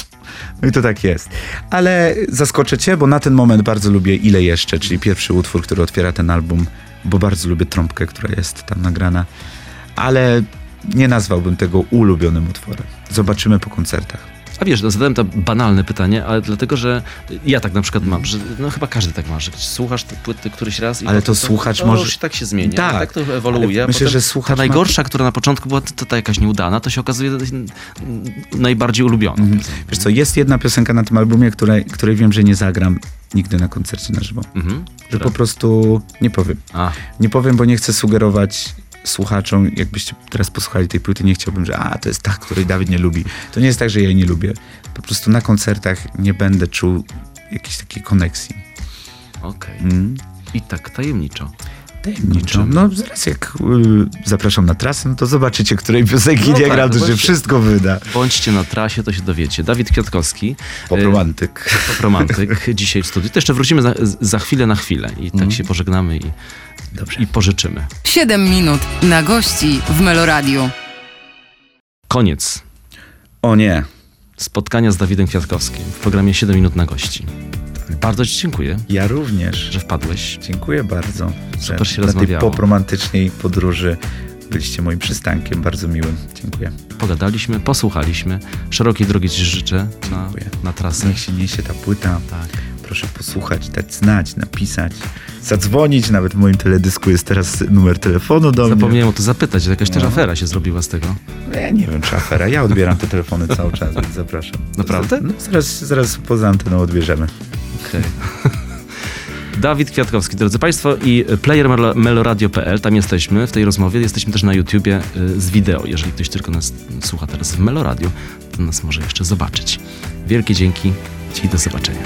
No i to tak jest. Ale zaskoczę cię, bo na ten moment bardzo lubię Ile Jeszcze, czyli pierwszy utwór, który otwiera ten album, bo bardzo lubię trąbkę, która jest tam nagrana. Ale nie nazwałbym tego ulubionym utworem. Zobaczymy po koncertach. A wiesz, no, zadałem to banalne pytanie, ale dlatego, że ja tak na przykład mam, że no chyba każdy tak ma, że słuchasz te płyty któryś raz i Ale to słuchacz o, może- tak się zmienia, Tak. tak, to ewoluuje. Myślę, że słuchacz Ta ma- najgorsza, która na początku była to, to ta jakaś nieudana, to się okazuje najbardziej ulubioną. Mhm. Wiesz co, jest jedna piosenka na tym albumie, której, której wiem, że nie zagram nigdy na koncercie na żywo. Mhm. Że po prostu nie powiem. A, Nie powiem, bo nie chcę sugerować słuchaczom, jakbyście teraz posłuchali tej płyty, nie chciałbym, że a, to jest ta, której Dawid nie lubi. To nie jest tak, że ja jej nie lubię. Po prostu na koncertach nie będę czuł jakiejś takiej koneksji. okej. Mm. I tak tajemniczo. Tajemniczo. Kończymy. No zaraz jak y, zapraszam na trasę, no to zobaczycie, której piosenki No nie tak, gram, to się wszystko wyda. Bądźcie na trasie, to się dowiecie. Dawid Kwiatkowski, Popromantyk. romantyk, *laughs* dzisiaj w studiu. To jeszcze wrócimy za, za chwilę na chwilę i tak się pożegnamy i, Dobrze. i pożyczymy. 7 minut na gości w Meloradiu. Koniec O nie. spotkania z Dawidem Kwiatkowskim w programie 7 minut na gości. Bardzo Ci dziękuję, Ja również. że wpadłeś. Dziękuję bardzo. Super się na tej popromantycznej podróży byliście moim przystankiem. Bardzo miłym. Dziękuję. Pogadaliśmy, posłuchaliśmy. Szerokiej drogi Ci życzę na, Dziękuję. na trasę. Niech się niesie ta płyta. Tak. Proszę posłuchać, dać znać, napisać, zadzwonić. Nawet w moim teledysku jest teraz numer telefonu do mnie. Zapomniałem o to zapytać, jakaś też No. afera się zrobiła z tego. No Ja nie wiem, czy afera. Ja odbieram te telefony cały czas, więc zapraszam. Naprawdę? No, zaraz, zaraz poza anteną odbierzemy. Okej. *laughs* Dawid Kwiatkowski, drodzy Państwo, i player melo- meloradio.pl, tam jesteśmy w tej rozmowie. Jesteśmy też na YouTubie y, z wideo. Jeżeli ktoś tylko nas słucha teraz w Meloradio, to nas może jeszcze zobaczyć. Wielkie dzięki i do zobaczenia.